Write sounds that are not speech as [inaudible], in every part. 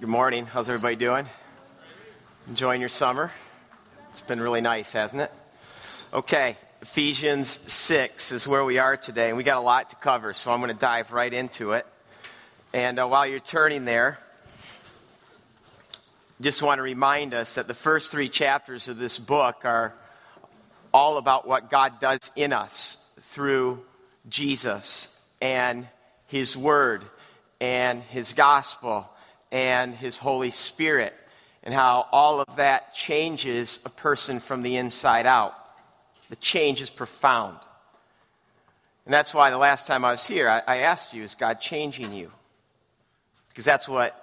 Good morning. How's everybody doing? Enjoying your summer? It's been really nice, hasn't it? Okay, Ephesians 6 is where we are today, and we got a lot to cover, so I'm going to dive right into it. And uh, while you're turning there, just want to remind us that the first three chapters of this book are all about what God does in us through Jesus and His Word and His Gospel and His Holy Spirit, and how all of that changes a person from the inside out. The change is profound. And that's why the last time I was here, I, I asked you, is God changing you? Because that's what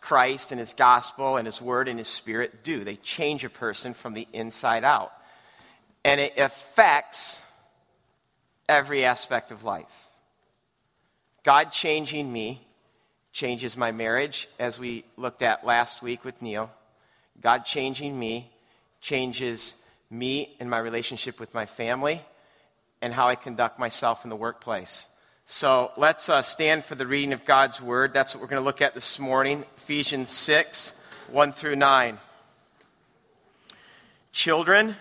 Christ and His gospel and His word and His spirit do. They change a person from the inside out. And it affects every aspect of life. God changing me changes my marriage, as we looked at last week with Neil. God changing me changes me and my relationship with my family and how I conduct myself in the workplace. So let's uh, stand for the reading of God's word. That's what we're going to look at this morning Ephesians 6 1 through 9. Children,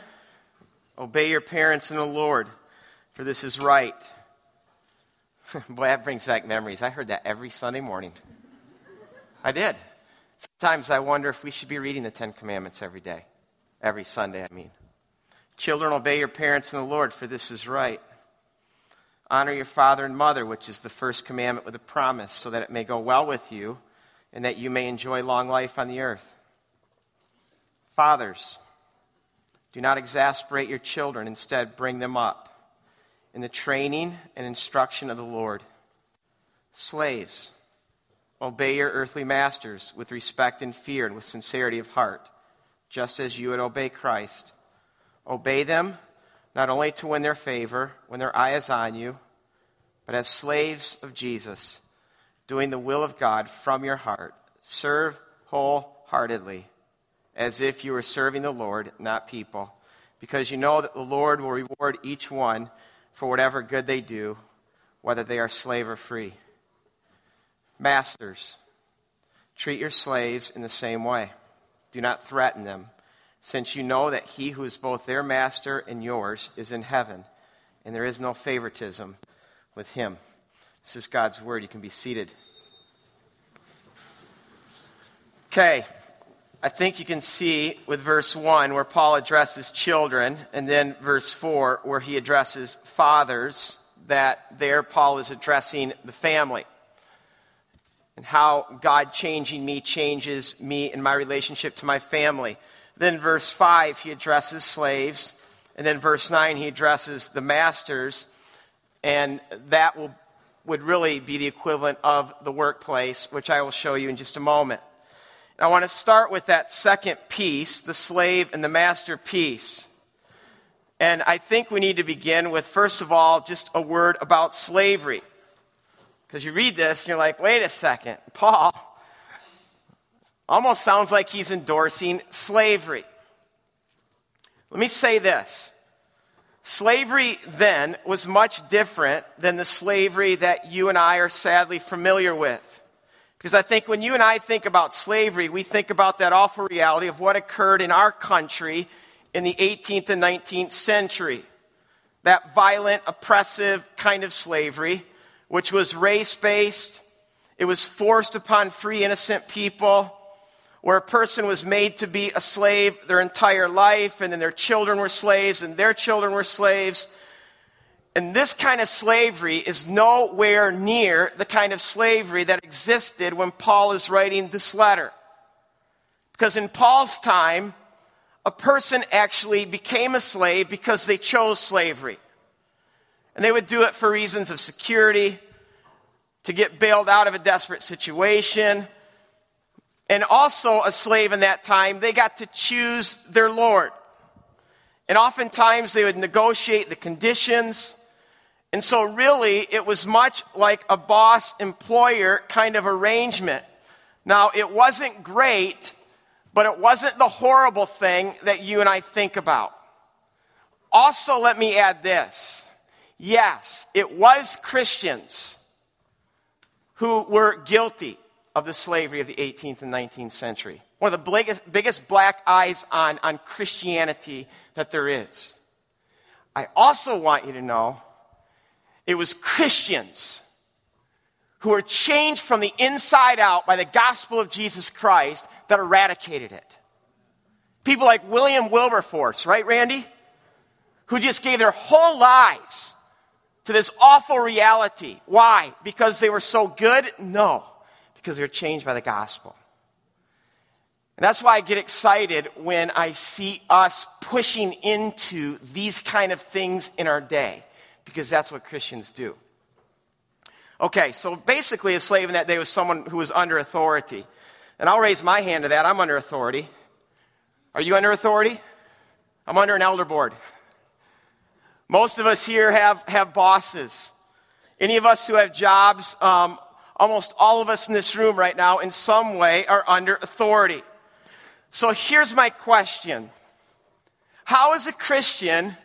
obey your parents in the Lord, for this is right. [laughs] Boy, that brings back memories. I heard that every Sunday morning. I did. Sometimes I wonder if we should be reading the Ten Commandments every day. Every Sunday, I mean. Children, obey your parents in the Lord, for this is right. Honor your father and mother, which is the first commandment with a promise, so that it may go well with you and that you may enjoy long life on the earth. Fathers, do not exasperate your children, instead, bring them up in the training and instruction of the Lord. Slaves, obey your earthly masters with respect and fear and with sincerity of heart, just as you would obey Christ. Obey them not only to win their favor when their eye is on you, but as slaves of Jesus, doing the will of God from your heart. Serve wholeheartedly, as if you were serving the Lord, not people, because you know that the Lord will reward each one for whatever good they do, whether they are slave or free. Masters, treat your slaves in the same way. Do not threaten them, since you know that he who is both their master and yours is in heaven, and there is no favoritism with him. This is God's word. You can be seated. Okay, I think you can see with verse 1 where Paul addresses children, and then verse 4 where he addresses fathers, that there Paul is addressing the family. And how God changing me changes me and my relationship to my family. Then, verse 5, he addresses slaves. And then, verse 9, he addresses the masters. And that will, would really be the equivalent of the workplace, which I will show you in just a moment. I want to start with that second piece, the slave and the master piece. And I think we need to begin with, first of all, just a word about slavery. Because you read this and you're like, wait a second, Paul almost sounds like he's endorsing slavery. Let me say this slavery then was much different than the slavery that you and I are sadly familiar with. Because I think when you and I think about slavery, we think about that awful reality of what occurred in our country in the 18th and 19th century. That violent, oppressive kind of slavery, which was race based, it was forced upon free, innocent people, where a person was made to be a slave their entire life, and then their children were slaves, and their children were slaves. And this kind of slavery is nowhere near the kind of slavery that existed when Paul is writing this letter. Because in Paul's time, a person actually became a slave because they chose slavery. And they would do it for reasons of security, to get bailed out of a desperate situation. And also, a slave in that time, they got to choose their Lord. And oftentimes, they would negotiate the conditions. And so, really, it was much like a boss employer kind of arrangement. Now, it wasn't great, but it wasn't the horrible thing that you and I think about. Also, let me add this yes, it was Christians who were guilty of the slavery of the 18th and 19th century. One of the biggest, biggest black eyes on, on Christianity that there is. I also want you to know it was Christians who were changed from the inside out by the gospel of Jesus Christ that eradicated it. People like William Wilberforce, right, Randy? Who just gave their whole lives to this awful reality. Why? Because they were so good? No, because they were changed by the gospel. And that's why I get excited when I see us pushing into these kind of things in our day, because that's what Christians do. Okay, so basically, a slave in that day was someone who was under authority. And I'll raise my hand to that. I'm under authority. Are you under authority? I'm under an elder board. Most of us here have, have bosses. Any of us who have jobs, um, almost all of us in this room right now, in some way, are under authority. So here's my question How is a Christian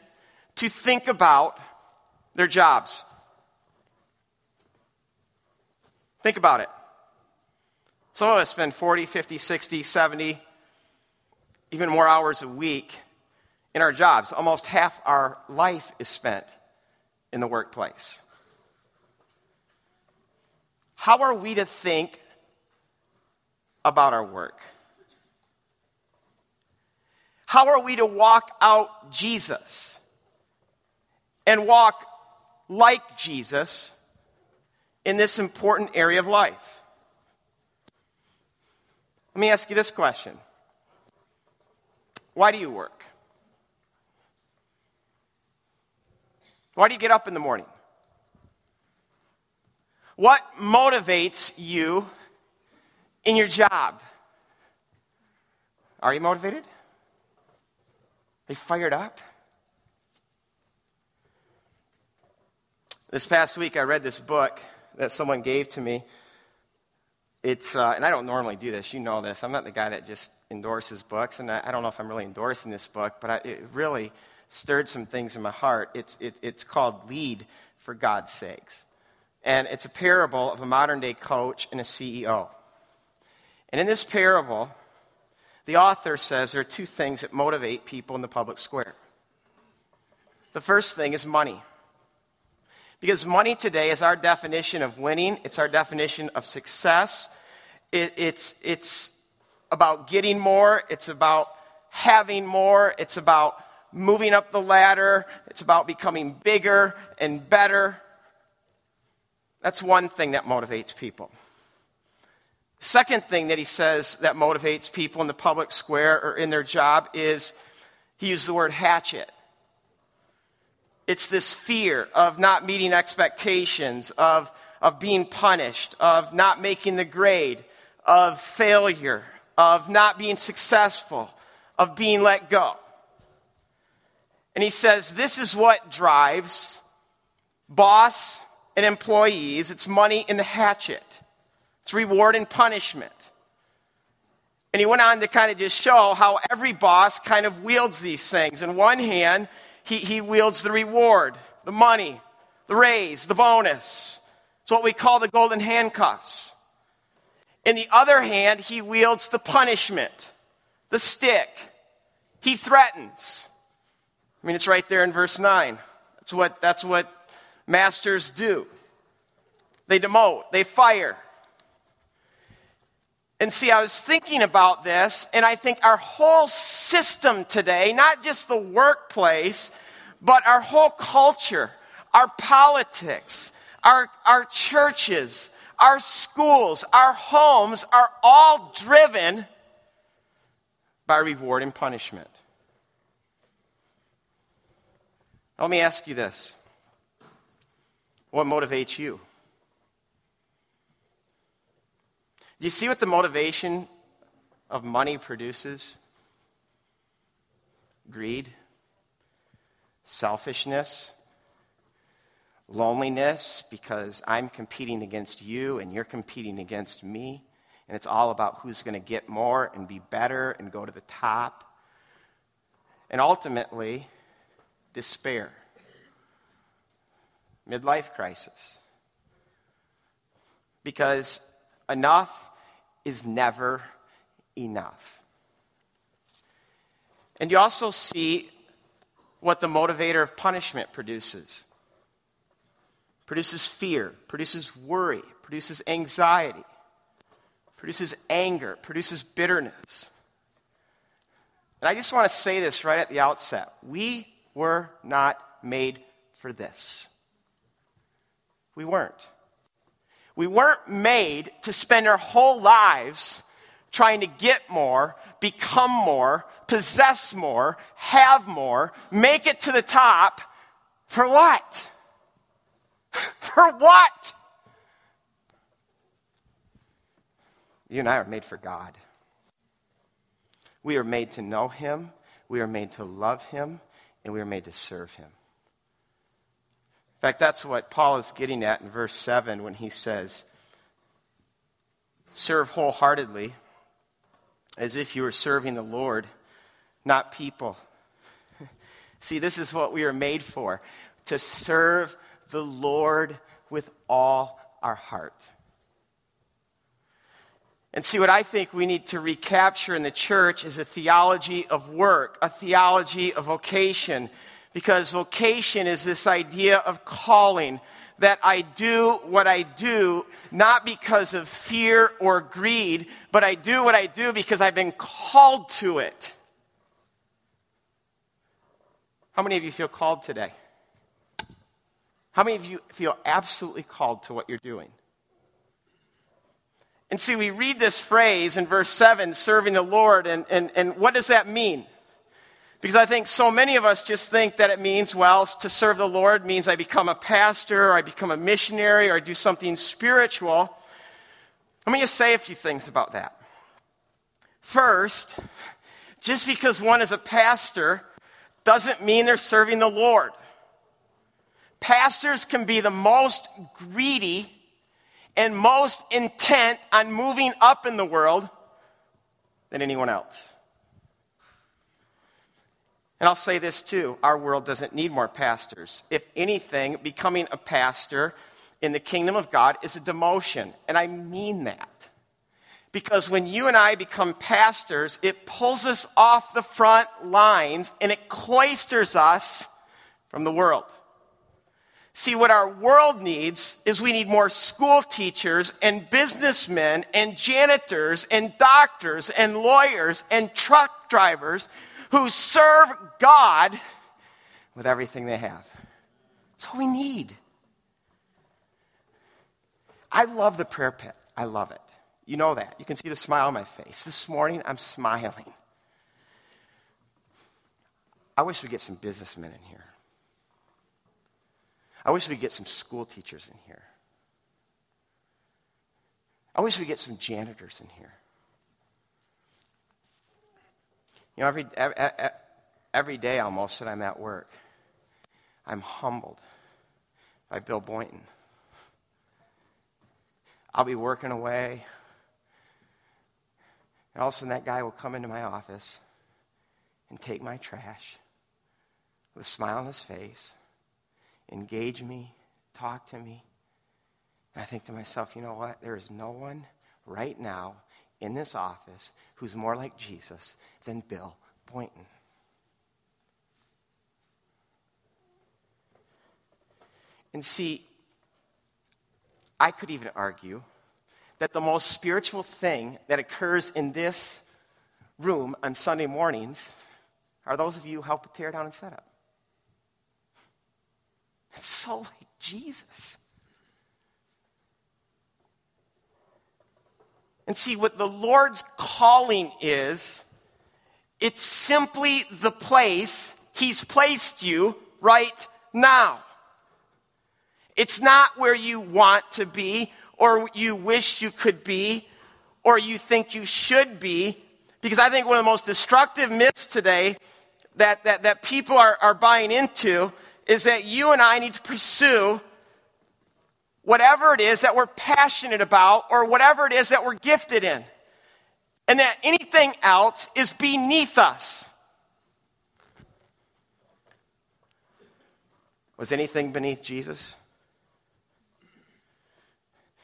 to think about their jobs? Think about it. Some of us spend 40, 50, 60, 70, even more hours a week in our jobs. Almost half our life is spent in the workplace. How are we to think about our work? How are we to walk out Jesus and walk like Jesus in this important area of life? Let me ask you this question Why do you work? Why do you get up in the morning? What motivates you in your job? Are you motivated? You fired up? This past week, I read this book that someone gave to me. It's, uh, and I don't normally do this, you know this. I'm not the guy that just endorses books, and I, I don't know if I'm really endorsing this book, but I, it really stirred some things in my heart. It's, it, it's called Lead for God's Sakes. And it's a parable of a modern day coach and a CEO. And in this parable, the author says there are two things that motivate people in the public square. The first thing is money. Because money today is our definition of winning, it's our definition of success. It, it's, it's about getting more, it's about having more, it's about moving up the ladder, it's about becoming bigger and better. That's one thing that motivates people. Second thing that he says that motivates people in the public square or in their job is he used the word hatchet. It's this fear of not meeting expectations, of, of being punished, of not making the grade, of failure, of not being successful, of being let go. And he says this is what drives boss and employees it's money in the hatchet. It's reward and punishment. And he went on to kind of just show how every boss kind of wields these things. In one hand, he, he wields the reward, the money, the raise, the bonus. It's what we call the golden handcuffs. In the other hand, he wields the punishment, the stick. He threatens. I mean, it's right there in verse 9. That's what, that's what masters do. They demote, they fire, and see, I was thinking about this, and I think our whole system today, not just the workplace, but our whole culture, our politics, our, our churches, our schools, our homes are all driven by reward and punishment. Let me ask you this what motivates you? Do you see what the motivation of money produces? Greed, selfishness, loneliness because I'm competing against you and you're competing against me. And it's all about who's going to get more and be better and go to the top. And ultimately, despair, midlife crisis. Because enough is never enough. And you also see what the motivator of punishment produces produces fear, produces worry, produces anxiety, produces anger, produces bitterness. And I just want to say this right at the outset. We were not made for this. We weren't. We weren't made to spend our whole lives trying to get more, become more, possess more, have more, make it to the top. For what? [laughs] for what? You and I are made for God. We are made to know Him, we are made to love Him, and we are made to serve Him. In fact, that's what Paul is getting at in verse 7 when he says, Serve wholeheartedly as if you were serving the Lord, not people. [laughs] See, this is what we are made for to serve the Lord with all our heart. And see, what I think we need to recapture in the church is a theology of work, a theology of vocation, because vocation is this idea of calling that I do what I do not because of fear or greed, but I do what I do because I've been called to it. How many of you feel called today? How many of you feel absolutely called to what you're doing? And see, we read this phrase in verse 7, serving the Lord, and, and, and what does that mean? Because I think so many of us just think that it means, well, to serve the Lord means I become a pastor, or I become a missionary, or I do something spiritual. Let me just say a few things about that. First, just because one is a pastor doesn't mean they're serving the Lord. Pastors can be the most greedy and most intent on moving up in the world than anyone else. And I'll say this too our world doesn't need more pastors. If anything, becoming a pastor in the kingdom of God is a demotion. And I mean that. Because when you and I become pastors, it pulls us off the front lines and it cloisters us from the world. See, what our world needs is we need more school teachers and businessmen and janitors and doctors and lawyers and truck drivers who serve God with everything they have. That's what we need. I love the prayer pit. I love it. You know that. You can see the smile on my face. This morning, I'm smiling. I wish we get some businessmen in here. I wish we get some school teachers in here. I wish we get some janitors in here. You know, every, every, every day almost that I'm at work, I'm humbled by Bill Boynton. I'll be working away, and all of a sudden that guy will come into my office and take my trash with a smile on his face engage me, talk to me. And I think to myself, you know what? There is no one right now in this office who's more like Jesus than Bill Boynton. And see, I could even argue that the most spiritual thing that occurs in this room on Sunday mornings are those of you who help tear down and set up. It's so like Jesus. And see, what the Lord's calling is, it's simply the place He's placed you right now. It's not where you want to be, or you wish you could be, or you think you should be. Because I think one of the most destructive myths today that, that, that people are, are buying into is that you and I need to pursue whatever it is that we're passionate about or whatever it is that we're gifted in. And that anything else is beneath us. Was anything beneath Jesus?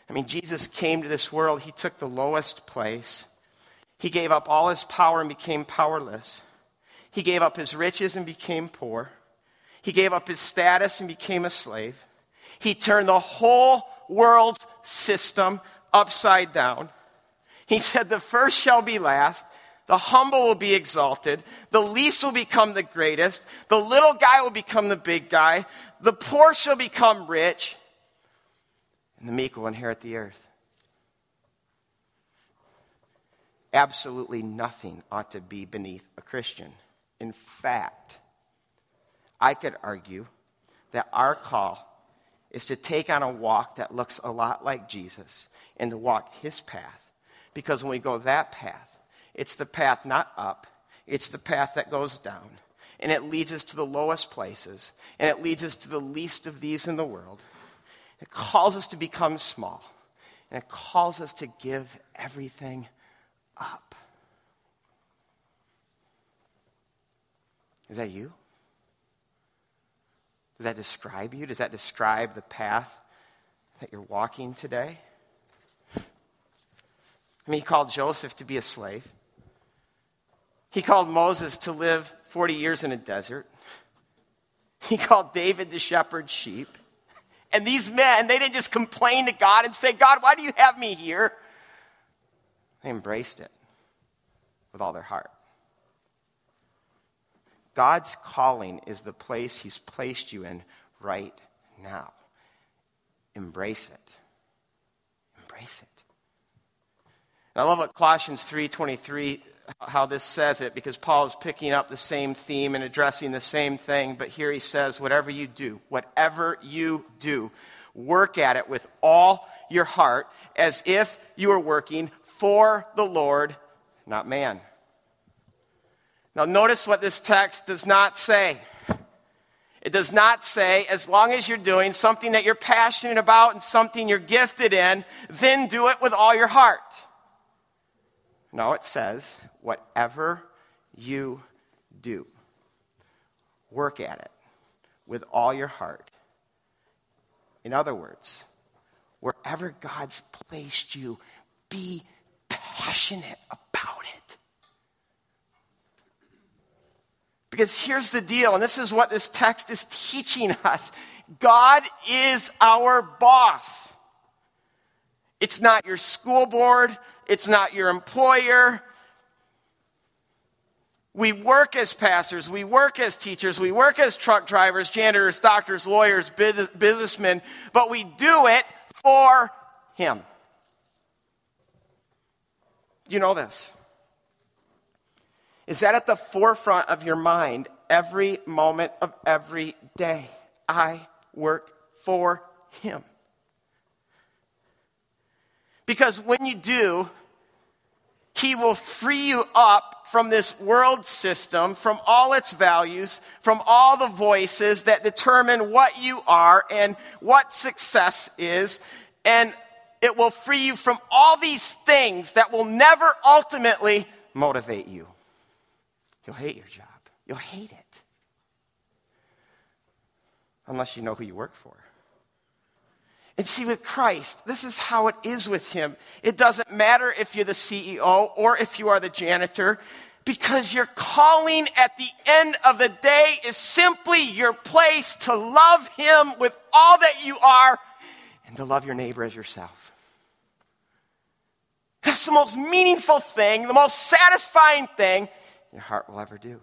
I mean, Jesus came to this world, he took the lowest place. He gave up all his power and became powerless. He gave up his riches and became poor. He gave up his status and became a slave. He turned the whole world's system upside down. He said, The first shall be last, the humble will be exalted, the least will become the greatest, the little guy will become the big guy, the poor shall become rich, and the meek will inherit the earth. Absolutely nothing ought to be beneath a Christian. In fact, I could argue that our call is to take on a walk that looks a lot like Jesus and to walk his path. Because when we go that path, it's the path not up, it's the path that goes down. And it leads us to the lowest places, and it leads us to the least of these in the world. It calls us to become small, and it calls us to give everything up. Is that you? Does that describe you? Does that describe the path that you're walking today? I mean, he called Joseph to be a slave. He called Moses to live 40 years in a desert. He called David to shepherd sheep. And these men, they didn't just complain to God and say, God, why do you have me here? They embraced it with all their heart. God's calling is the place He's placed you in right now. Embrace it. Embrace it. And I love what Colossians 3:23 how this says it because Paul is picking up the same theme and addressing the same thing, but here he says whatever you do, whatever you do, work at it with all your heart as if you are working for the Lord, not man. Now, notice what this text does not say. It does not say, as long as you're doing something that you're passionate about and something you're gifted in, then do it with all your heart. No, it says, whatever you do, work at it with all your heart. In other words, wherever God's placed you, be passionate about it. Because here's the deal, and this is what this text is teaching us God is our boss. It's not your school board, it's not your employer. We work as pastors, we work as teachers, we work as truck drivers, janitors, doctors, lawyers, businessmen, but we do it for Him. You know this. Is that at the forefront of your mind every moment of every day? I work for Him. Because when you do, He will free you up from this world system, from all its values, from all the voices that determine what you are and what success is. And it will free you from all these things that will never ultimately motivate you. You'll hate your job. You'll hate it. Unless you know who you work for. And see, with Christ, this is how it is with Him. It doesn't matter if you're the CEO or if you are the janitor, because your calling at the end of the day is simply your place to love Him with all that you are and to love your neighbor as yourself. That's the most meaningful thing, the most satisfying thing your heart will ever do. In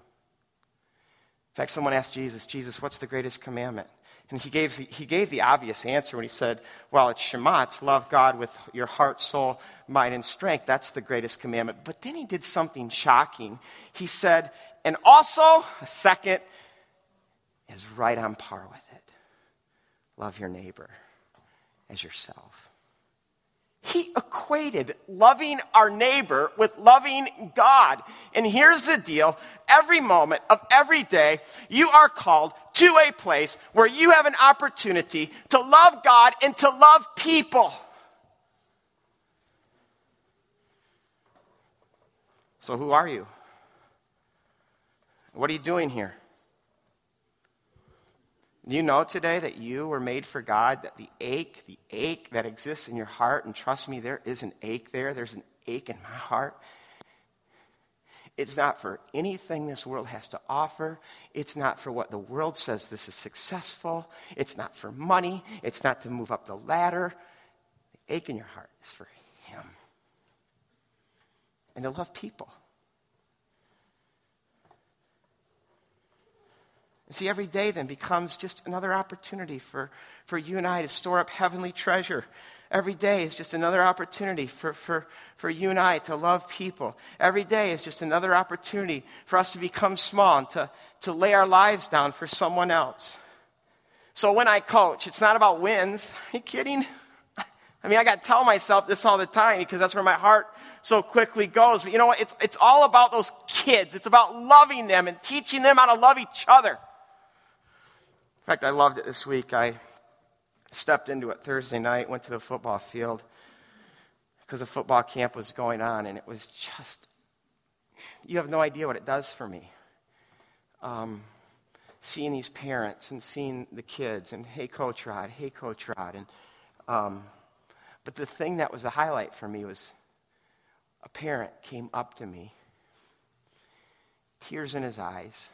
fact, someone asked Jesus, Jesus, what's the greatest commandment? And he gave, the, he gave the obvious answer when he said, Well, it's Shema, it's love God with your heart, soul, mind, and strength. That's the greatest commandment. But then he did something shocking. He said, And also, a second is right on par with it love your neighbor as yourself he equated loving our neighbor with loving God. And here's the deal every moment of every day, you are called to a place where you have an opportunity to love God and to love people. So, who are you? What are you doing here? Do you know today that you were made for God, that the ache, the ache that exists in your heart, and trust me, there is an ache there, there's an ache in my heart. It's not for anything this world has to offer. It's not for what the world says this is successful. It's not for money. It's not to move up the ladder. The ache in your heart is for Him and to love people. And see, every day then becomes just another opportunity for, for you and I to store up heavenly treasure. Every day is just another opportunity for, for, for you and I to love people. Every day is just another opportunity for us to become small and to, to lay our lives down for someone else. So when I coach, it's not about wins. [laughs] Are you kidding? I mean, I got to tell myself this all the time because that's where my heart so quickly goes. But you know what? It's, it's all about those kids. It's about loving them and teaching them how to love each other. In fact, I loved it this week. I stepped into it Thursday night, went to the football field because the football camp was going on, and it was just, you have no idea what it does for me. Um, seeing these parents and seeing the kids, and hey, Coach Rod, hey, Coach Rod. And, um, but the thing that was a highlight for me was a parent came up to me, tears in his eyes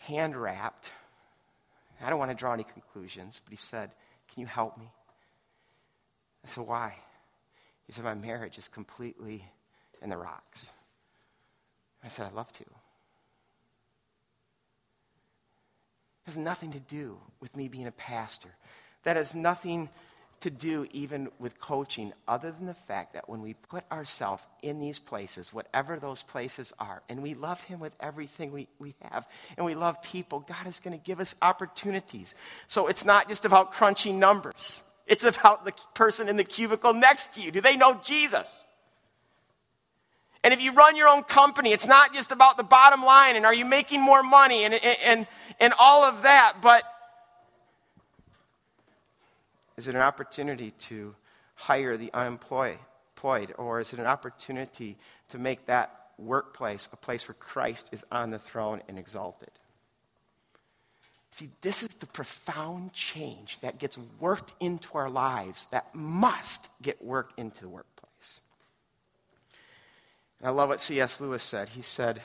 hand wrapped. I don't want to draw any conclusions, but he said, Can you help me? I said, Why? He said, My marriage is completely in the rocks. I said, I'd love to. It has nothing to do with me being a pastor. That has nothing to do even with coaching other than the fact that when we put ourselves in these places, whatever those places are, and we love Him with everything we, we have, and we love people, God is going to give us opportunities. So it's not just about crunching numbers, it's about the person in the cubicle next to you. Do they know Jesus? And if you run your own company, it's not just about the bottom line and are you making more money and, and, and, and all of that, but is it an opportunity to hire the unemployed? Or is it an opportunity to make that workplace a place where Christ is on the throne and exalted? See, this is the profound change that gets worked into our lives that must get worked into the workplace. And I love what C.S. Lewis said. He said,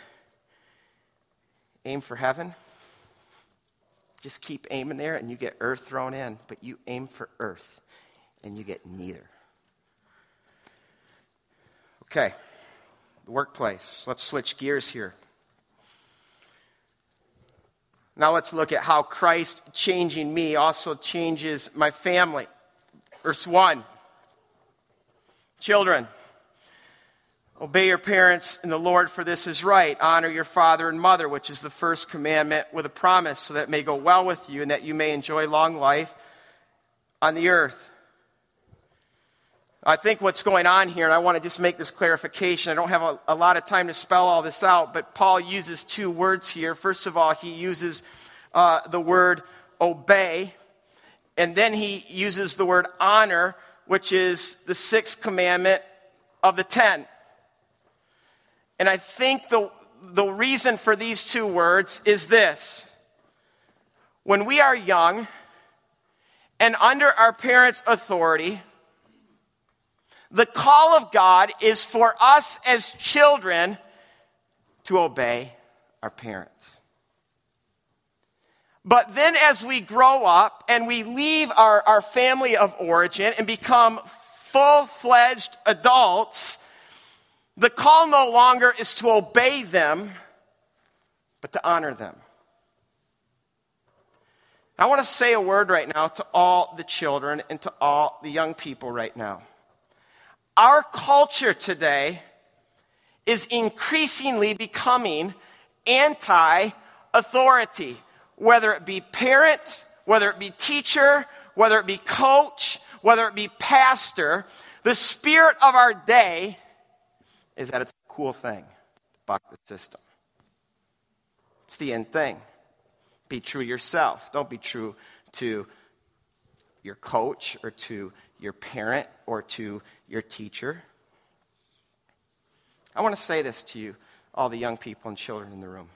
Aim for heaven just keep aiming there and you get earth thrown in, but you aim for earth and you get neither. Okay, the workplace. Let's switch gears here. Now let's look at how Christ changing me also changes my family. Verse 1 Children, Obey your parents in the Lord, for this is right. Honor your father and mother, which is the first commandment with a promise, so that it may go well with you and that you may enjoy long life on the earth. I think what's going on here, and I want to just make this clarification. I don't have a, a, lot of time to spell all this out, but Paul uses two words here. First of all, he uses uh, the word obey, and then he uses the word honor, which is the sixth commandment of the ten. And I think the, the reason for these two words is this. When we are young and under our parents' authority, the call of God is for us as children to obey our parents. But then, as we grow up and we leave our, our family of origin and become full fledged adults, the call no longer is to obey them, but to honor them. I want to say a word right now to all the children and to all the young people right now. Our culture today is increasingly becoming anti authority, whether it be parent, whether it be teacher, whether it be coach, whether it be pastor. The spirit of our day is that it's a cool thing to buck the system. It's the end thing. Be true yourself. Don't be true to your coach or to your parent or to your teacher. I want to say this to you, all the young people and children in the room.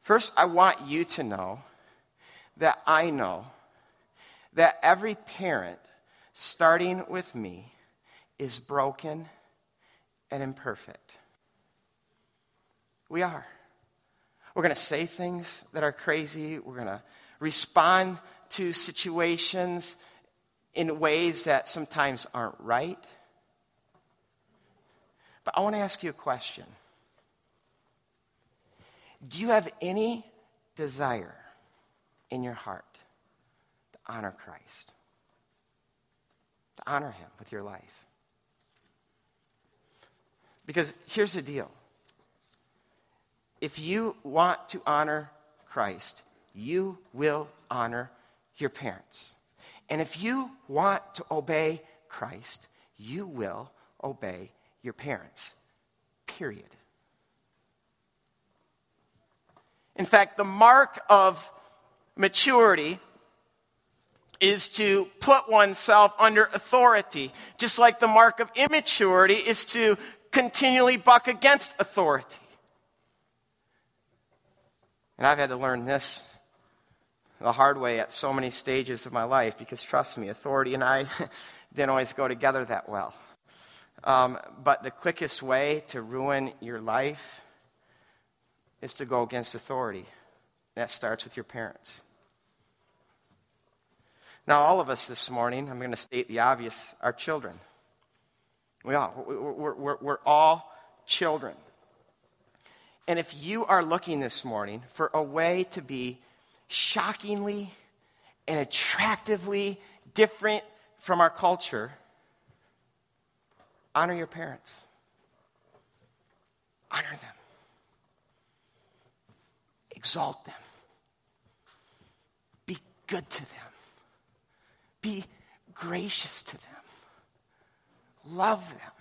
First, I want you to know that I know that every parent, starting with me, is broken and imperfect. We are. We're going to say things that are crazy. We're going to respond to situations in ways that sometimes aren't right. But I want to ask you a question Do you have any desire in your heart to honor Christ? To honor Him with your life? Because here's the deal if you want to honor Christ, you will honor your parents. And if you want to obey Christ, you will obey your parents. Period. In fact, the mark of maturity is to put oneself under authority, just like the mark of immaturity is to continually buck against authority. And I've had to learn this the hard way at so many stages of my life because, trust me, authority and I [laughs] didn't always go together that well. Um, but the quickest way to ruin your life is to go against authority. That starts with your parents. Now, all of us this morning, I'm going to state the obvious, are children. We are. We're, we're, we're all children. And if you are looking this morning for a way to be shockingly and attractively different from our culture, honor your parents. Honor them. Exalt them. Be good to them. Be gracious to them. Love them.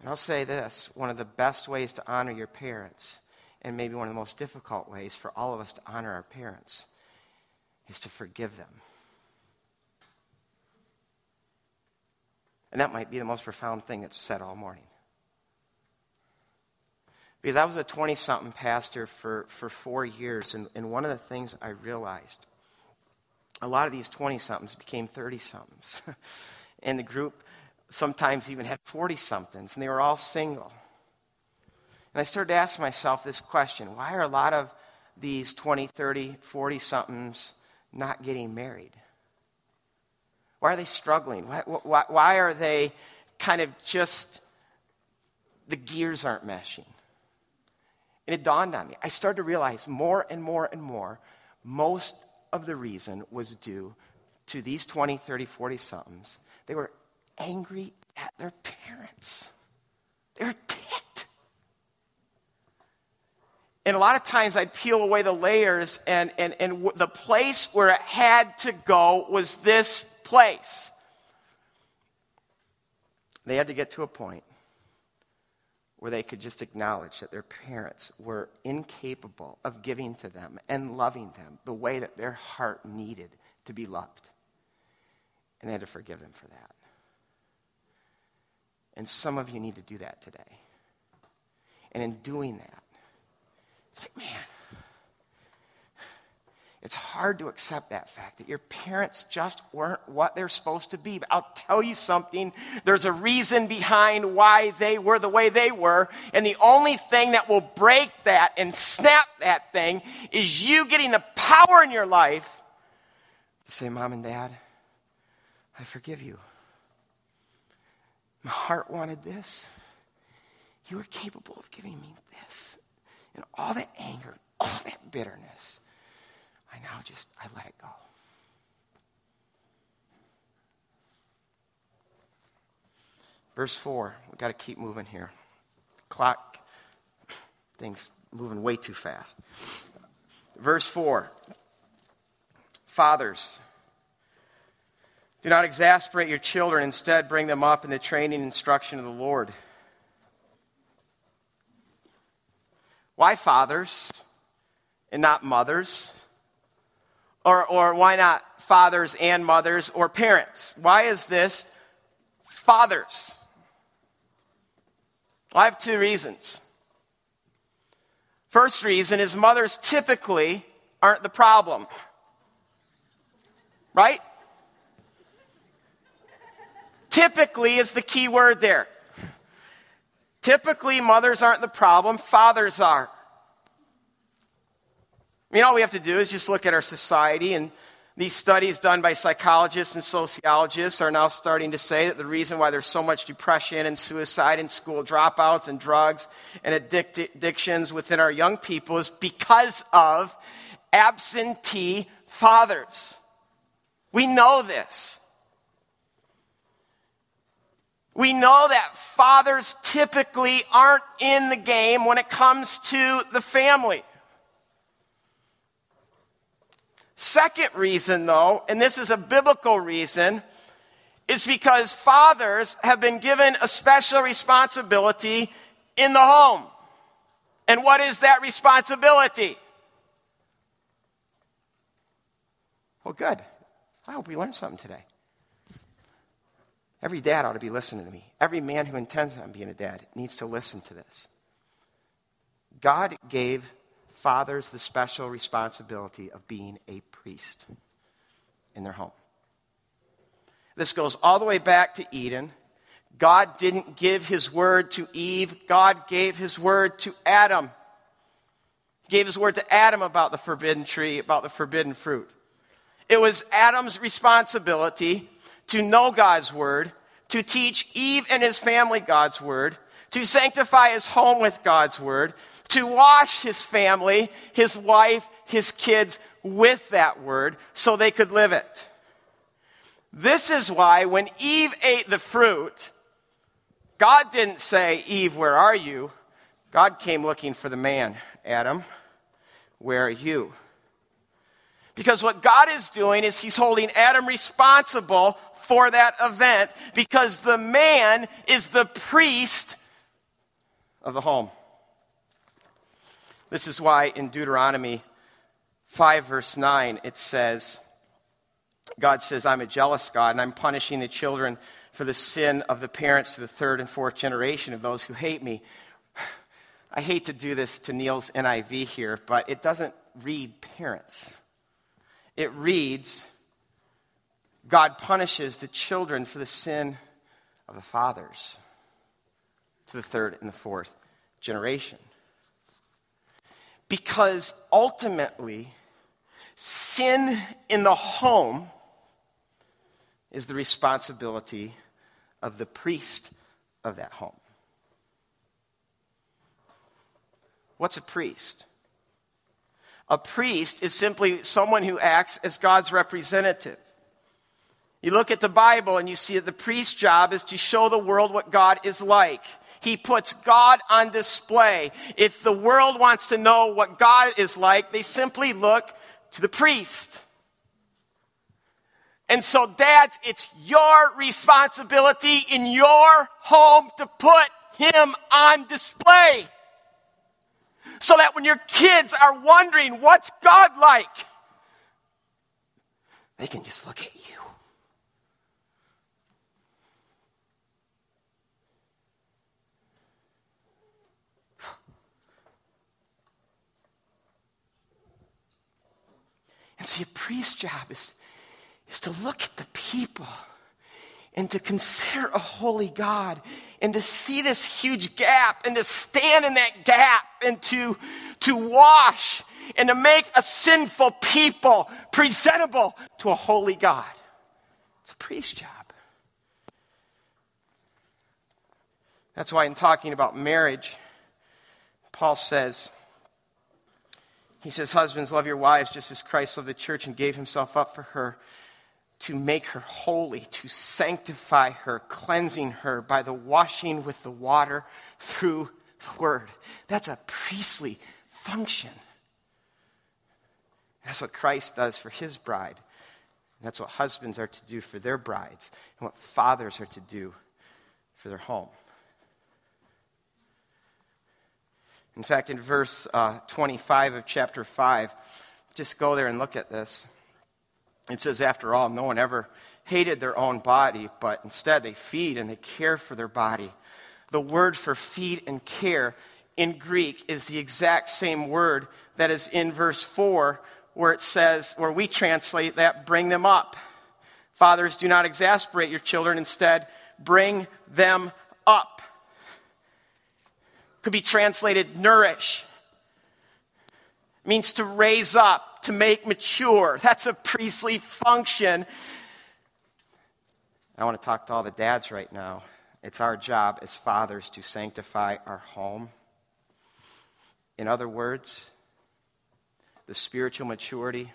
And I'll say this one of the best ways to honor your parents and maybe one of the most difficult ways for all of us to honor our parents is to forgive them. And that might be the most profound thing that's said all morning. Because I was a 20 something pastor for, for four years, and, and one of the things I realized a lot of these 20 somethings became 30 somethings. [laughs] and the group sometimes even had 40 somethings, and they were all single. And I started to ask myself this question why are a lot of these 20, 30, 40 somethings not getting married? Why are they struggling? Why, why, why are they kind of just, the gears aren't meshing? And it dawned on me. I started to realize more and more and more, most of the reason was due to these 20, 30, 40 somethings. They were angry at their parents. They were ticked. And a lot of times I'd peel away the layers, and, and, and w- the place where it had to go was this place. They had to get to a point where they could just acknowledge that their parents were incapable of giving to them and loving them the way that their heart needed to be loved. And they had to forgive them for that. And some of you need to do that today. And in doing that, it's like, man, it's hard to accept that fact that your parents just weren't what they're supposed to be. But I'll tell you something there's a reason behind why they were the way they were. And the only thing that will break that and snap that thing is you getting the power in your life to say, Mom and Dad, I forgive you. My heart wanted this. You were capable of giving me this and all that anger, all that bitterness, I now just, I let it go. Verse 4, we've got to keep moving here. Clock, things moving way too fast. Verse 4 Fathers, do not exasperate your children, instead, bring them up in the training and instruction of the Lord. Why fathers and not mothers? Or, or why not fathers and mothers or parents? Why is this fathers? I have two reasons. First reason is mothers typically aren't the problem. Right? Typically is the key word there. Typically, mothers aren't the problem, fathers are. I mean, all we have to do is just look at our society, and these studies done by psychologists and sociologists are now starting to say that the reason why there's so much depression and suicide and school dropouts and drugs and addictions within our young people is because of absentee fathers. We know this. We know that fathers typically aren't in the game when it comes to the family. Second reason, though, and this is a biblical reason, is because fathers have been given a special responsibility in the home. And what is that responsibility? Well, good. I hope we learned something today. Every dad ought to be listening to me. Every man who intends on being a dad needs to listen to this. God gave fathers the special responsibility of being a priest in their home. This goes all the way back to Eden. God didn't give his word to Eve, God gave his word to Adam. He gave his word to Adam about the forbidden tree, about the forbidden fruit. It was Adam's responsibility to know God's word, to teach Eve and his family God's word, to sanctify his home with God's word, to wash his family, his wife, his kids with that word so they could live it. This is why when Eve ate the fruit, God didn't say, Eve, where are you? God came looking for the man. Adam, where are you? Because what God is doing is He's holding Adam responsible for that event because the man is the priest of the home. This is why in Deuteronomy 5, verse 9, it says, God says, I'm a jealous God, and I'm punishing the children for the sin of the parents to the third and fourth generation of those who hate me. [sighs] I hate to do this to Neil's NIV here, but it doesn't read parents it reads God punishes the children for the sin of the fathers the third and the fourth generation. Because ultimately, sin in the home is the responsibility of the priest of that home. What's a priest? A priest is simply someone who acts as God's representative. You look at the Bible and you see that the priest's job is to show the world what God is like. He puts God on display. If the world wants to know what God is like, they simply look to the priest. And so, dads, it's your responsibility in your home to put him on display so that when your kids are wondering, what's God like? They can just look at you. And see, a priest's job is, is to look at the people and to consider a holy God and to see this huge gap and to stand in that gap and to, to wash and to make a sinful people presentable to a holy God. It's a priest's job. That's why, in talking about marriage, Paul says, he says, Husbands, love your wives just as Christ loved the church and gave himself up for her to make her holy, to sanctify her, cleansing her by the washing with the water through the word. That's a priestly function. That's what Christ does for his bride. that's what husbands are to do for their brides, and what fathers are to do for their home. In fact, in verse uh, 25 of chapter 5, just go there and look at this. It says, after all, no one ever hated their own body, but instead they feed and they care for their body. The word for feed and care in Greek is the exact same word that is in verse 4, where it says, where we translate that, bring them up. Fathers, do not exasperate your children. Instead, bring them up. Could be translated nourish. It means to raise up, to make mature. That's a priestly function. I want to talk to all the dads right now. It's our job as fathers to sanctify our home. In other words, the spiritual maturity,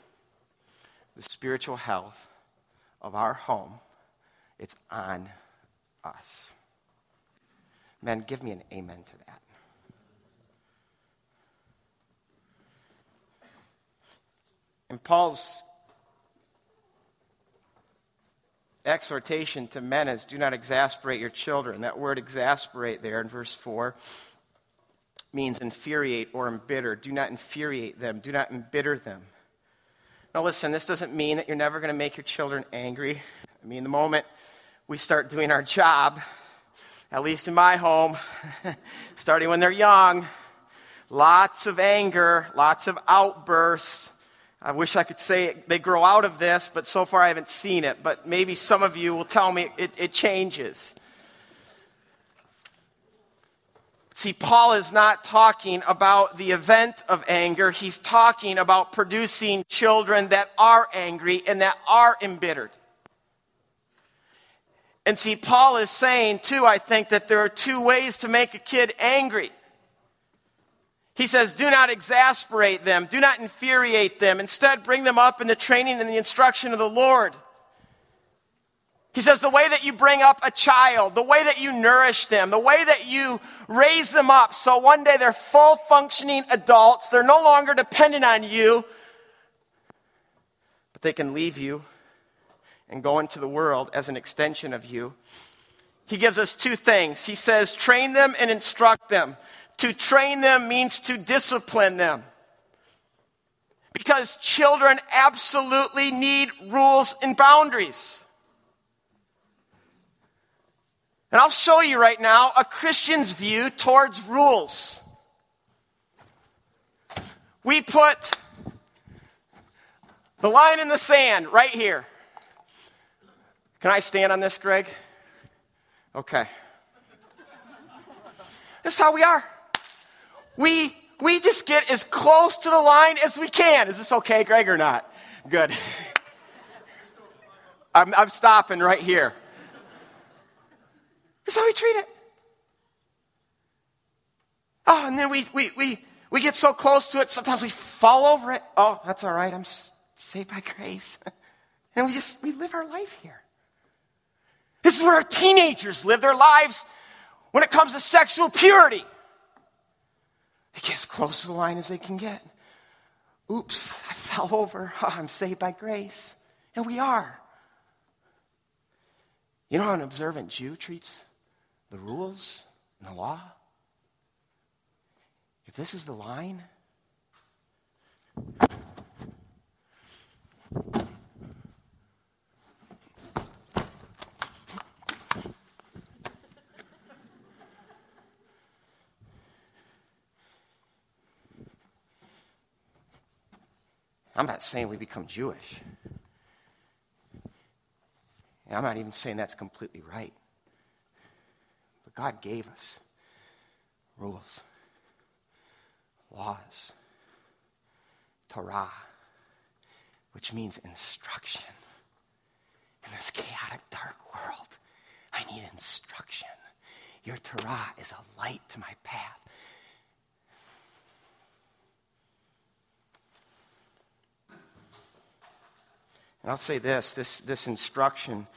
the spiritual health of our home, it's on us. Men, give me an amen to that. In Paul's exhortation to men is do not exasperate your children. That word exasperate there in verse 4 means infuriate or embitter. Do not infuriate them, do not embitter them. Now, listen, this doesn't mean that you're never going to make your children angry. I mean, the moment we start doing our job, at least in my home, [laughs] starting when they're young, lots of anger, lots of outbursts. I wish I could say they grow out of this, but so far I haven't seen it. But maybe some of you will tell me it, it changes. See, Paul is not talking about the event of anger. He's talking about producing children that are angry and that are embittered. And see, Paul is saying, too, I think, that there are two ways to make a kid angry. He says, Do not exasperate them, do not infuriate them. Instead, bring them up in the training and the instruction of the Lord. He says, the way that you bring up a child, the way that you nourish them, the way that you raise them up so one day they're full functioning adults, they're no longer dependent on you, but they can leave you and go into the world as an extension of you. He gives us two things. He says, train them and instruct them. To train them means to discipline them. Because children absolutely need rules and boundaries. And I'll show you right now a Christian's view towards rules. We put the line in the sand right here. Can I stand on this, Greg? Okay. This is how we are we, we just get as close to the line as we can. Is this okay, Greg, or not? Good. [laughs] I'm, I'm stopping right here. That's how we treat it. Oh, and then we, we, we, we get so close to it, sometimes we fall over it. Oh, that's all right. I'm saved by grace. [laughs] and we just, we live our life here. This is where our teenagers live their lives when it comes to sexual purity. They get as close to the line as they can get. Oops, I [laughs] fell over. Oh, [laughs] I'm saved by grace. And we are. You know how an observant Jew treats the rules and the law? If this is the line, I'm not saying we become Jewish. And I'm not even saying that's completely right. But God gave us rules, laws, Torah, which means instruction. In this chaotic, dark world, I need instruction. Your Torah is a light to my path. And I'll say this this, this instruction,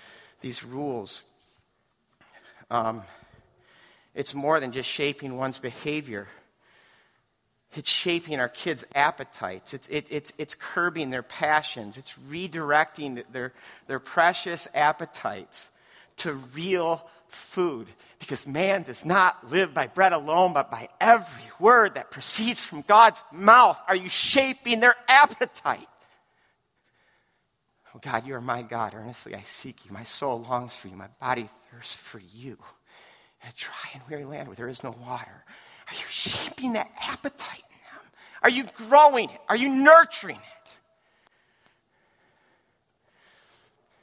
these rules, um, it's more than just shaping one's behavior. It's shaping our kids' appetites. It's, it, it's, it's curbing their passions. It's redirecting their, their precious appetites to real food. Because man does not live by bread alone, but by every word that proceeds from God's mouth. Are you shaping their appetite? Oh God, you are my God. Earnestly I seek you. My soul longs for you. My body thirsts for you. In a dry and weary land where there is no water. Are you shaping that appetite in them? Are you growing it? Are you nurturing it?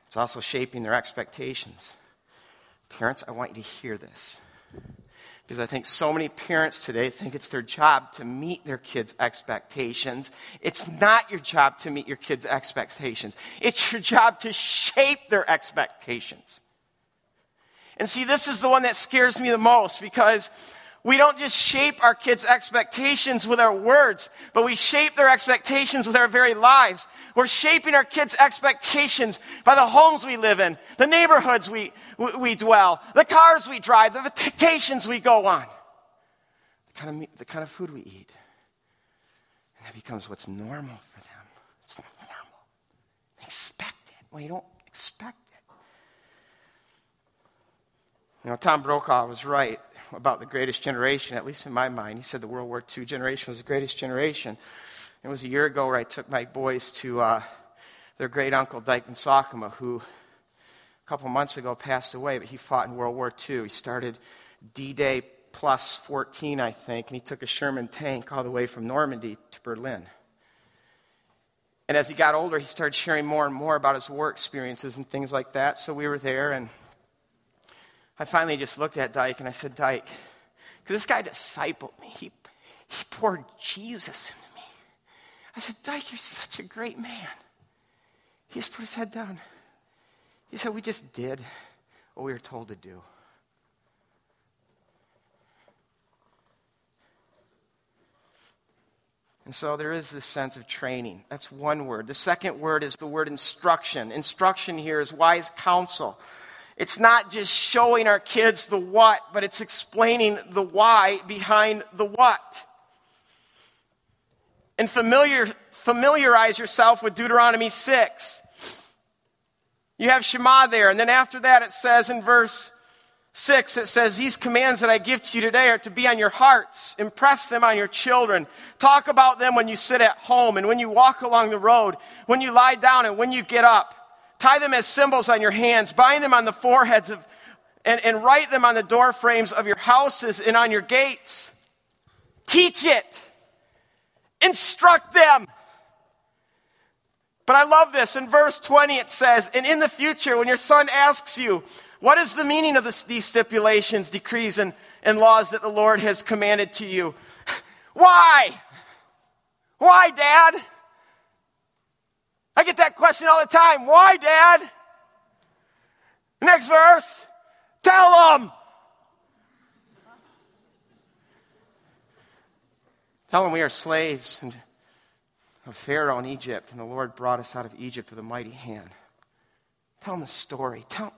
It's also shaping their expectations. Parents, I want you to hear this. Because I think so many parents today think it's their job to meet their kids' expectations. It's not your job to meet your kids' expectations, it's your job to shape their expectations. And see, this is the one that scares me the most because we don't just shape our kids' expectations with our words, but we shape their expectations with our very lives. We're shaping our kids' expectations by the homes we live in, the neighborhoods we, we dwell, the cars we drive, the vacations we go on, the kind of, the kind of food we eat. And that becomes what's normal for them. It's normal. They expect it. Well, you don't expect it. You know, Tom Brokaw was right about the greatest generation, at least in my mind. He said the World War II generation was the greatest generation. It was a year ago where I took my boys to uh, their great uncle, Dykeman Sakama, who a couple months ago passed away, but he fought in World War II. He started D Day plus 14, I think, and he took a Sherman tank all the way from Normandy to Berlin. And as he got older, he started sharing more and more about his war experiences and things like that. So we were there, and I finally just looked at Dyke and I said, Dyke, because this guy discipled me. He, he poured Jesus into me. I said, Dyke, you're such a great man. He just put his head down. He said, We just did what we were told to do. And so there is this sense of training. That's one word. The second word is the word instruction. Instruction here is wise counsel. It's not just showing our kids the what, but it's explaining the why behind the what. And familiar, familiarize yourself with Deuteronomy 6. You have Shema there, and then after that it says in verse 6, it says, These commands that I give to you today are to be on your hearts. Impress them on your children. Talk about them when you sit at home and when you walk along the road, when you lie down and when you get up. Tie them as symbols on your hands, bind them on the foreheads of, and, and write them on the door frames of your houses and on your gates. Teach it. Instruct them. But I love this. In verse 20, it says, And in the future, when your son asks you, What is the meaning of this, these stipulations, decrees, and, and laws that the Lord has commanded to you? [laughs] Why? Why, Dad? I get that question all the time. Why, Dad? Next verse. Tell them. Tell them we are slaves of Pharaoh in Egypt, and the Lord brought us out of Egypt with a mighty hand. Tell them the story. Tell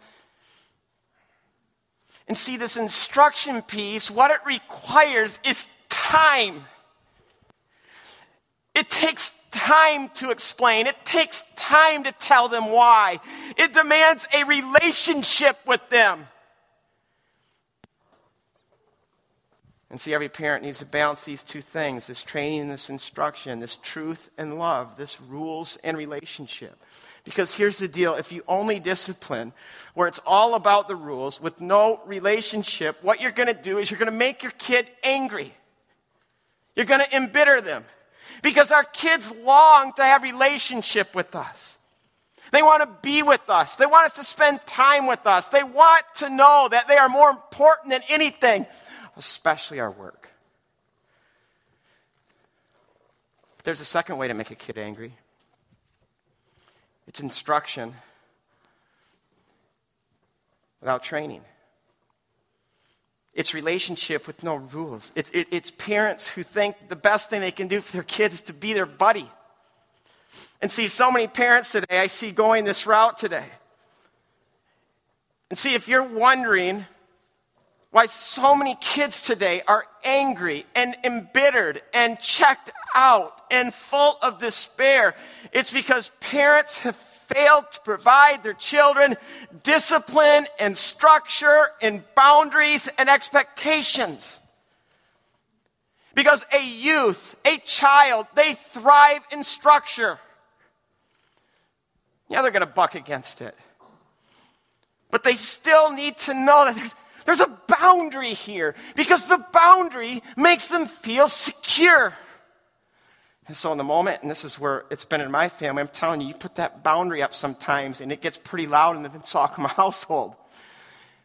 and see this instruction piece, what it requires is time. It takes time to explain. It takes time to tell them why. It demands a relationship with them. And see, every parent needs to balance these two things this training and this instruction, this truth and love, this rules and relationship. Because here's the deal if you only discipline where it's all about the rules with no relationship, what you're going to do is you're going to make your kid angry. You're going to embitter them because our kids long to have relationship with us. They want to be with us. They want us to spend time with us. They want to know that they are more important than anything, especially our work. There's a second way to make a kid angry it's instruction without training. It's relationship with no rules. It's, it, it's parents who think the best thing they can do for their kids is to be their buddy. And see, so many parents today, I see going this route today. And see, if you're wondering why so many kids today are angry and embittered and checked out and full of despair, it's because parents have failed to provide their children discipline and structure and boundaries and expectations. Because a youth, a child, they thrive in structure. Yeah, they're going to buck against it. But they still need to know that there's, there's a boundary here because the boundary makes them feel secure. And so, in the moment, and this is where it's been in my family, I'm telling you, you put that boundary up sometimes and it gets pretty loud in the Vinsakama [laughs] household.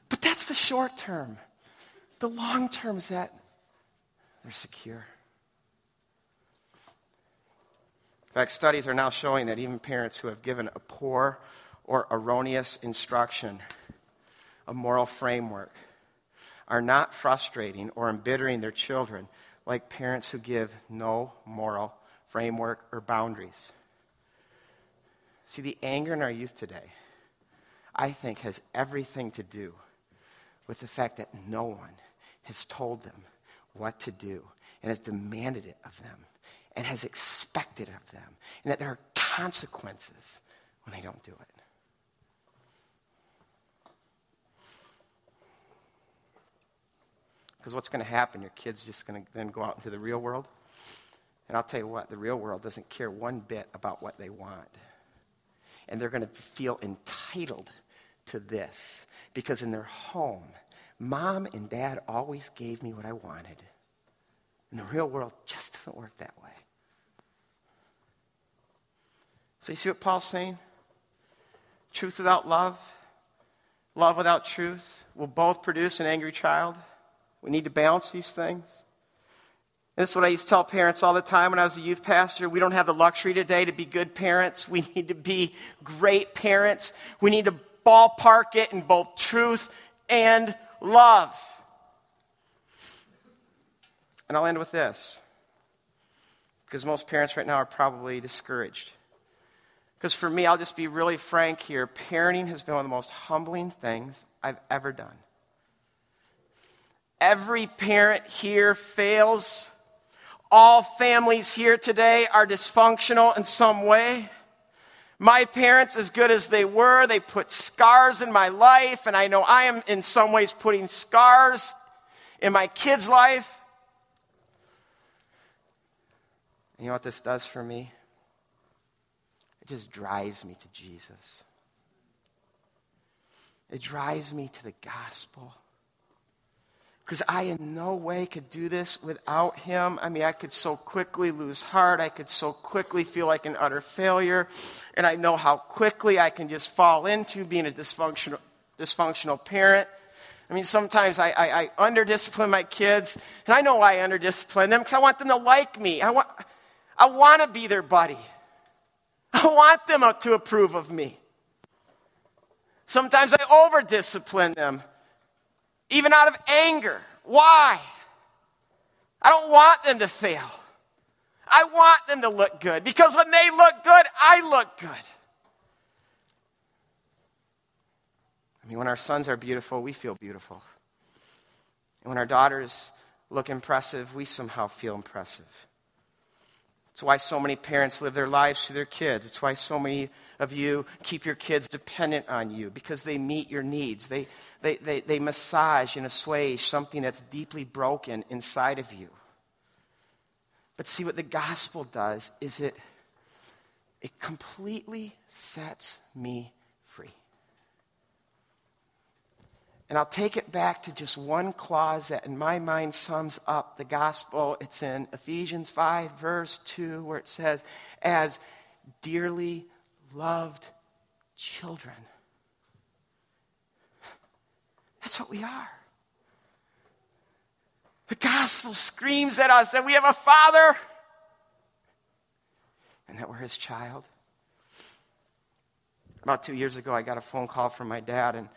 But that's the short term. The long term is that they're secure. In fact, studies are now showing that even parents who have given a poor or erroneous instruction, a moral framework, are not frustrating or embittering their children like parents who give no moral framework or boundaries. See, the anger in our youth today, I think, has everything to do with the fact that no one has told them what to do and has demanded it of them and has expected of them, and that there are consequences when they don't do it. Because what's going to happen? Your kid's just going to then go out into the real world. And I'll tell you what, the real world doesn't care one bit about what they want. And they're going to feel entitled to this because in their home, mom and dad always gave me what I wanted. And the real world just doesn't work that way. So you see what Paul's saying? Truth without love, love without truth will both produce an angry child. We need to balance these things. This is what I used to tell parents all the time when I was a youth pastor. We don't have the luxury today to be good parents. We need to be great parents. We need to ballpark it in both truth and love. And I'll end with this because most parents right now are probably discouraged. Because for me, I'll just be really frank here parenting has been one of the most humbling things I've ever done. Every parent here fails. All families here today are dysfunctional in some way. My parents, as good as they were, they put scars in my life, and I know I am in some ways putting scars in my kids' life. And you know what this does for me? It just drives me to Jesus. It drives me to the gospel because I in no way could do this without him. I mean, I could so quickly lose heart. I could so quickly feel like an utter failure. And I know how quickly I can just fall into being a dysfunctional, dysfunctional parent. I mean, sometimes I, I, I underdiscipline my kids, and I know why I underdiscipline them because I want them to like me. I want, I want to be their buddy. I want them to approve of me. Sometimes I overdiscipline them even out of anger. Why? I don't want them to fail. I want them to look good because when they look good, I look good. I mean, when our sons are beautiful, we feel beautiful. And when our daughters look impressive, we somehow feel impressive. It's why so many parents live their lives to their kids. It's why so many of you keep your kids dependent on you because they meet your needs. They, they, they, they massage and assuage something that's deeply broken inside of you. But see, what the gospel does is it, it completely sets me free. And I'll take it back to just one clause that, in my mind, sums up the gospel. It's in Ephesians 5, verse 2, where it says, As dearly loved children. That's what we are. The gospel screams at us that we have a father and that we're his child. About two years ago, I got a phone call from my dad, and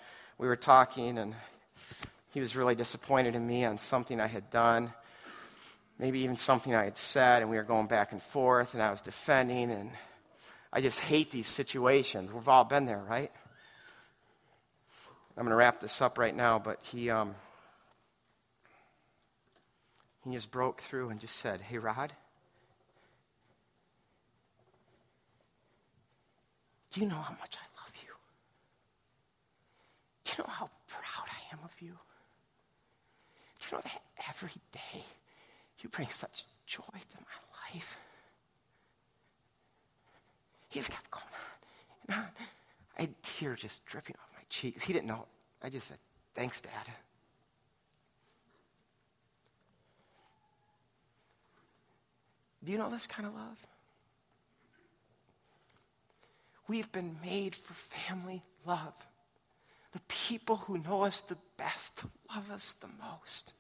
we were talking, and he was really disappointed in me on something I had done, maybe even something I had said, and we were going back and forth, and I was defending, and I just hate these situations. We've all been there, right? I'm going to wrap this up right now, but he, um, he just broke through and just said, Hey, Rod, do you know how much I? You know how proud I am of you? Do you know that every day you bring such joy to my life? He just kept going on and on. I had tears just dripping off my cheeks. He didn't know. I just said, Thanks, Dad. Do you know this kind of love? We've been made for family love. The people who know us the best love us the most.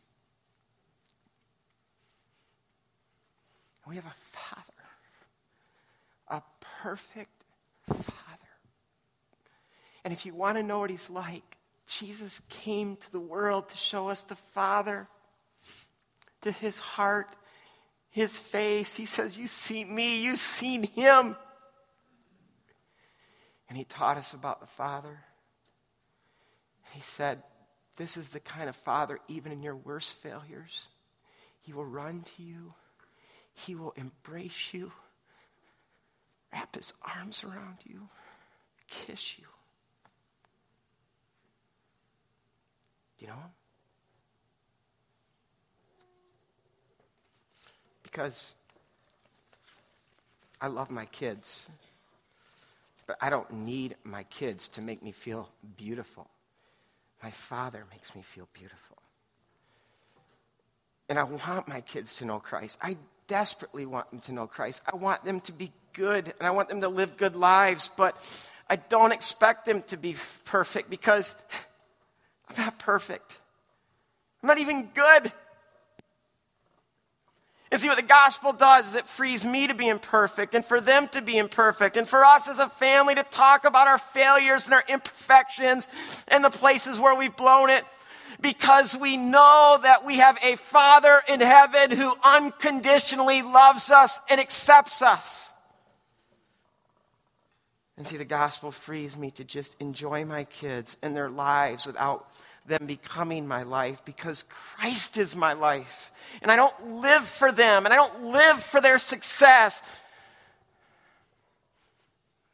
We have a Father, a perfect Father. And if you want to know what He's like, Jesus came to the world to show us the Father, to His heart, His face. He says, You see me, you've seen Him. And He taught us about the Father. He said, This is the kind of Father, even in your worst failures, He will run to you he will embrace you, wrap his arms around you, kiss you. You know him? Because I love my kids, but I don't need my kids to make me feel beautiful. My father makes me feel beautiful. And I want my kids to know Christ. I desperately want them to know Christ. I want them to be good and I want them to live good lives, but I don't expect them to be perfect because I'm not perfect. I'm not even good. See what the gospel does is it frees me to be imperfect and for them to be imperfect and for us as a family to talk about our failures and our imperfections and the places where we've blown it because we know that we have a Father in heaven who unconditionally loves us and accepts us. And see, the gospel frees me to just enjoy my kids and their lives without them becoming my life because Christ is my life. And I don't live for them and I don't live for their success.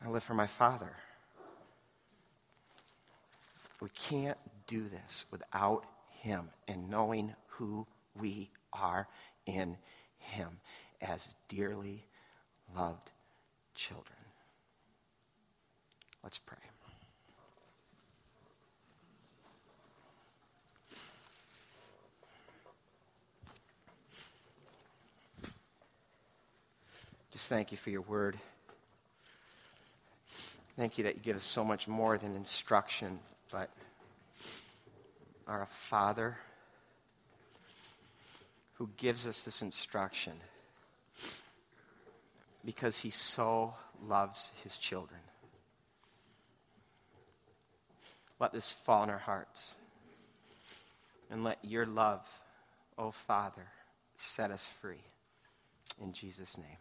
I live for my Father. We can't do this without Him and knowing who we are in Him as dearly loved children. Let's pray. Just thank you for your word. Thank you that you give us so much more than instruction, but are a father who gives us this instruction because he so loves his children. Let this fall in our hearts. And let your love, O oh Father, set us free. In Jesus' name.